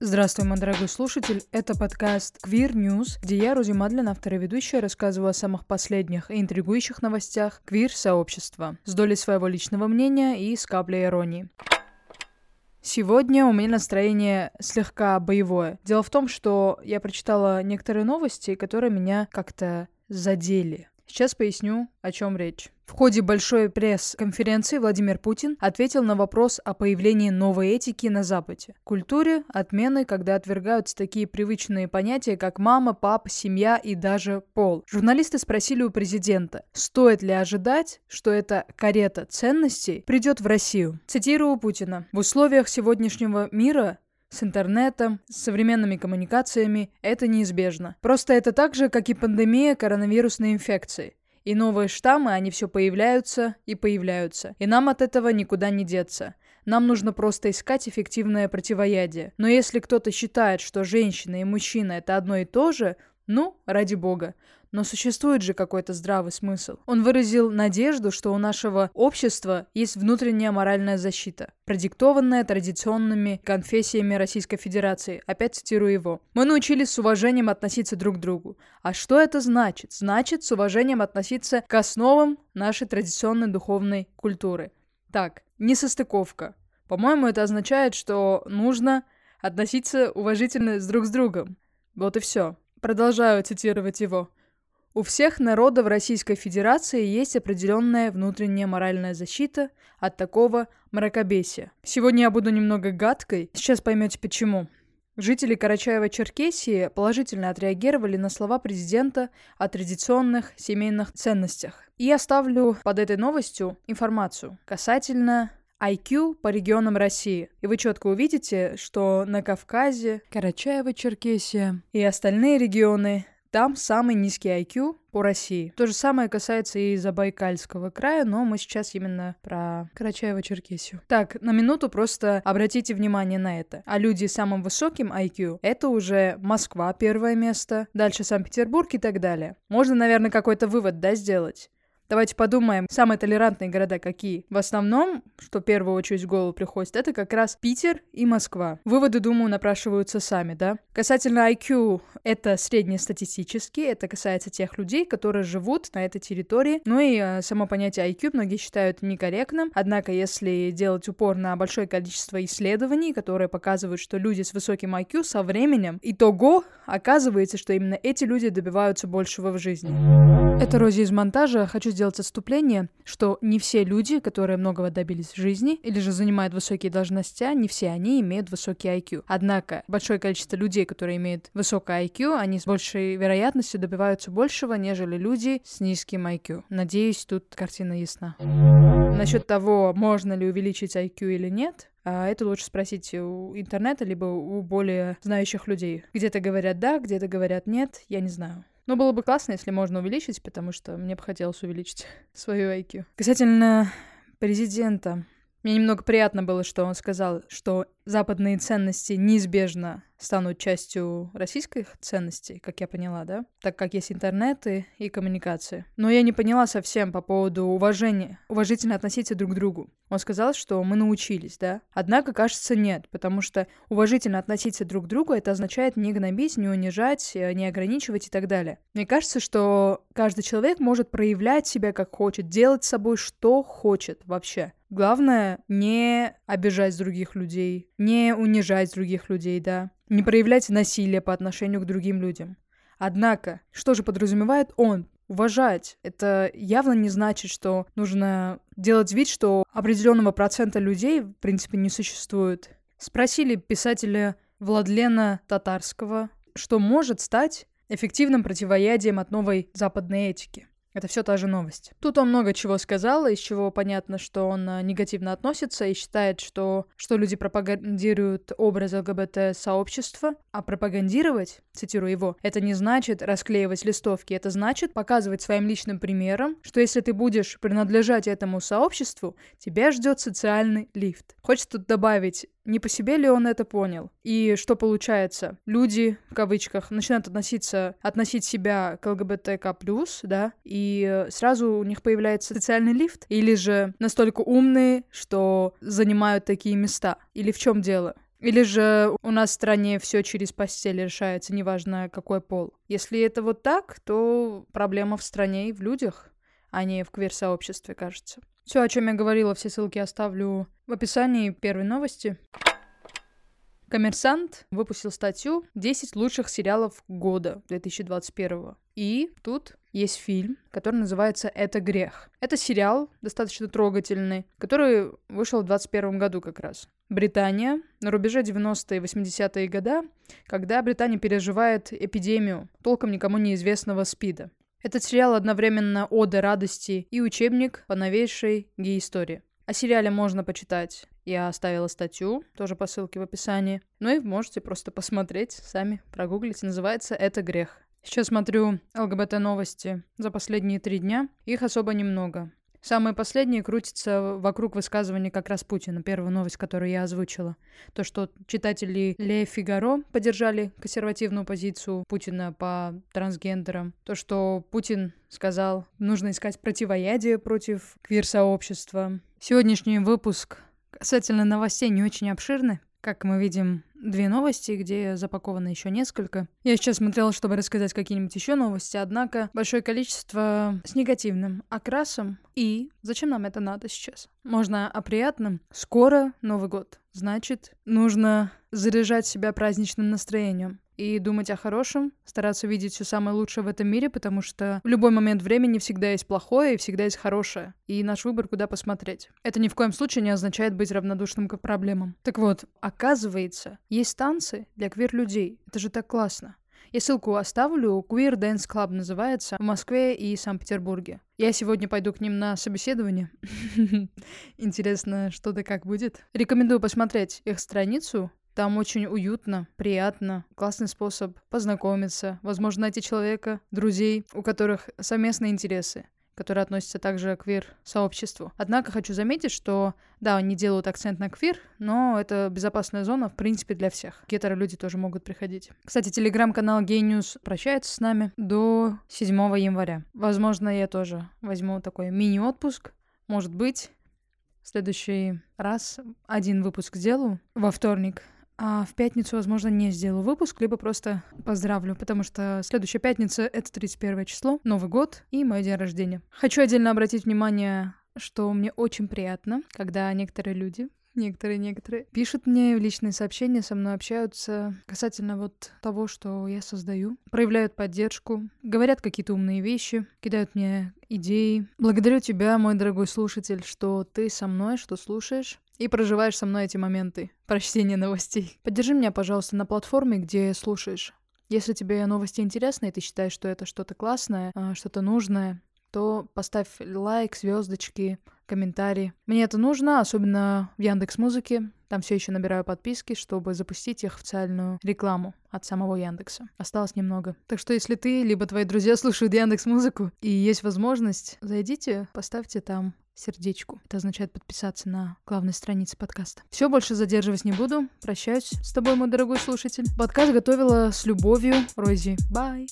Здравствуй, мой дорогой слушатель. Это подкаст Queer News, где я, Рузи Мадлен, автор и ведущая, рассказываю о самых последних и интригующих новостях квир-сообщества с долей своего личного мнения и с каплей иронии. Сегодня у меня настроение слегка боевое. Дело в том, что я прочитала некоторые новости, которые меня как-то задели. Сейчас поясню, о чем речь. В ходе большой пресс-конференции Владимир Путин ответил на вопрос о появлении новой этики на Западе. Культуре отмены, когда отвергаются такие привычные понятия, как мама, папа, семья и даже пол. Журналисты спросили у президента, стоит ли ожидать, что эта карета ценностей придет в Россию. Цитирую Путина. В условиях сегодняшнего мира с интернетом, с современными коммуникациями, это неизбежно. Просто это так же, как и пандемия коронавирусной инфекции. И новые штаммы, они все появляются и появляются. И нам от этого никуда не деться. Нам нужно просто искать эффективное противоядие. Но если кто-то считает, что женщина и мужчина это одно и то же, ну, ради бога. Но существует же какой-то здравый смысл. Он выразил надежду, что у нашего общества есть внутренняя моральная защита, продиктованная традиционными конфессиями Российской Федерации. Опять цитирую его. «Мы научились с уважением относиться друг к другу. А что это значит? Значит, с уважением относиться к основам нашей традиционной духовной культуры. Так, несостыковка. По-моему, это означает, что нужно относиться уважительно друг с другом. Вот и все. Продолжаю цитировать его. У всех народов Российской Федерации есть определенная внутренняя моральная защита от такого мракобесия. Сегодня я буду немного гадкой, сейчас поймете почему. Жители Карачаева-Черкесии положительно отреагировали на слова президента о традиционных семейных ценностях. И я ставлю под этой новостью информацию касательно IQ по регионам России. И вы четко увидите, что на Кавказе, Карачаево-Черкесия и остальные регионы там самый низкий IQ по России. То же самое касается и Забайкальского края, но мы сейчас именно про Карачаево-Черкесию. Так, на минуту просто обратите внимание на это. А люди с самым высоким IQ — это уже Москва первое место, дальше Санкт-Петербург и так далее. Можно, наверное, какой-то вывод, да, сделать? Давайте подумаем, самые толерантные города какие? В основном, что в первую очередь в голову приходит, это как раз Питер и Москва. Выводы, думаю, напрашиваются сами, да? Касательно IQ, это среднестатистический, это касается тех людей, которые живут на этой территории. Ну и э, само понятие IQ многие считают некорректным, однако если делать упор на большое количество исследований, которые показывают, что люди с высоким IQ со временем, итого оказывается, что именно эти люди добиваются большего в жизни. Это Рози из монтажа. Хочу сделать отступление, что не все люди, которые многого добились в жизни или же занимают высокие должности, не все они имеют высокий IQ. Однако большое количество людей, которые имеют высокий IQ, они с большей вероятностью добиваются большего, нежели люди с низким IQ. Надеюсь, тут картина ясна. Насчет того, можно ли увеличить IQ или нет, а это лучше спросить у интернета, либо у более знающих людей. Где-то говорят да, где-то говорят нет, я не знаю. Но было бы классно, если можно увеличить, потому что мне бы хотелось увеличить свою IQ. Касательно президента. Мне немного приятно было, что он сказал, что западные ценности неизбежно станут частью российских ценностей, как я поняла, да? Так как есть интернет и, и коммуникации. Но я не поняла совсем по поводу уважения, уважительно относиться друг к другу. Он сказал, что мы научились, да? Однако, кажется, нет, потому что уважительно относиться друг к другу это означает не гнобить, не унижать, не ограничивать и так далее. Мне кажется, что каждый человек может проявлять себя как хочет, делать с собой что хочет вообще. Главное не обижать других людей, не унижать других людей, да, не проявлять насилие по отношению к другим людям. Однако, что же подразумевает он? Уважать. Это явно не значит, что нужно делать вид, что определенного процента людей, в принципе, не существует. Спросили писателя Владлена Татарского, что может стать эффективным противоядием от новой западной этики. Это все та же новость. Тут он много чего сказал, из чего понятно, что он э, негативно относится и считает, что, что люди пропагандируют образ ЛГБТ-сообщества, а пропагандировать, цитирую его, это не значит расклеивать листовки, это значит показывать своим личным примером, что если ты будешь принадлежать этому сообществу, тебя ждет социальный лифт. Хочется тут добавить, не по себе ли он это понял? И что получается? Люди, в кавычках, начинают относиться, относить себя к ЛГБТК+, да, и сразу у них появляется социальный лифт? Или же настолько умные, что занимают такие места? Или в чем дело? Или же у нас в стране все через постель решается, неважно какой пол. Если это вот так, то проблема в стране и в людях, а не в квир-сообществе, кажется. Все, о чем я говорила, все ссылки оставлю в описании первой новости. Коммерсант выпустил статью «10 лучших сериалов года 2021». И тут есть фильм, который называется «Это грех». Это сериал достаточно трогательный, который вышел в 2021 году как раз. Британия на рубеже 90-е и 80-е года, когда Британия переживает эпидемию толком никому неизвестного СПИДа. Этот сериал одновременно ода радости и учебник по новейшей гей-истории. О сериале можно почитать. Я оставила статью, тоже по ссылке в описании. Ну и можете просто посмотреть, сами прогуглить. Называется «Это грех». Сейчас смотрю ЛГБТ-новости за последние три дня. Их особо немного. Самые последние крутятся вокруг высказывания как раз Путина. Первая новость, которую я озвучила. То, что читатели Ле Фигаро поддержали консервативную позицию Путина по трансгендерам. То, что Путин сказал, нужно искать противоядие против квир-сообщества. Сегодняшний выпуск касательно новостей не очень обширный. Как мы видим, две новости, где запаковано еще несколько. Я сейчас смотрела, чтобы рассказать какие-нибудь еще новости, однако большое количество с негативным окрасом. И зачем нам это надо сейчас? Можно о приятном. Скоро Новый год. Значит, нужно заряжать себя праздничным настроением и думать о хорошем, стараться видеть все самое лучшее в этом мире, потому что в любой момент времени всегда есть плохое и всегда есть хорошее. И наш выбор, куда посмотреть. Это ни в коем случае не означает быть равнодушным к проблемам. Так вот, оказывается, есть танцы для квир-людей. Это же так классно. Я ссылку оставлю. Queer Dance Club называется в Москве и Санкт-Петербурге. Я сегодня пойду к ним на собеседование. Интересно, что да как будет. Рекомендую посмотреть их страницу. Там очень уютно, приятно, классный способ познакомиться, возможно, найти человека, друзей, у которых совместные интересы которые относятся также к квир-сообществу. Однако хочу заметить, что, да, они делают акцент на квир, но это безопасная зона, в принципе, для всех. Гетеро-люди тоже могут приходить. Кстати, телеграм-канал News прощается с нами до 7 января. Возможно, я тоже возьму такой мини-отпуск, может быть, в следующий раз один выпуск сделаю во вторник, а в пятницу, возможно, не сделаю выпуск, либо просто поздравлю, потому что следующая пятница — это 31 число, Новый год и мой день рождения. Хочу отдельно обратить внимание, что мне очень приятно, когда некоторые люди некоторые-некоторые пишут мне в личные сообщения, со мной общаются касательно вот того, что я создаю, проявляют поддержку, говорят какие-то умные вещи, кидают мне идеи. Благодарю тебя, мой дорогой слушатель, что ты со мной, что слушаешь и проживаешь со мной эти моменты прочтения новостей. Поддержи меня, пожалуйста, на платформе, где слушаешь. Если тебе новости интересны, и ты считаешь, что это что-то классное, а, что-то нужное, то поставь лайк, звездочки, комментарий. Мне это нужно, особенно в Яндекс Музыке. Там все еще набираю подписки, чтобы запустить их официальную рекламу от самого Яндекса. Осталось немного. Так что если ты, либо твои друзья слушают Яндекс Музыку и есть возможность, зайдите, поставьте там сердечку. Это означает подписаться на главной странице подкаста. Все, больше задерживать не буду. Прощаюсь с тобой, мой дорогой слушатель. Подкаст готовила с любовью Рози. Бай!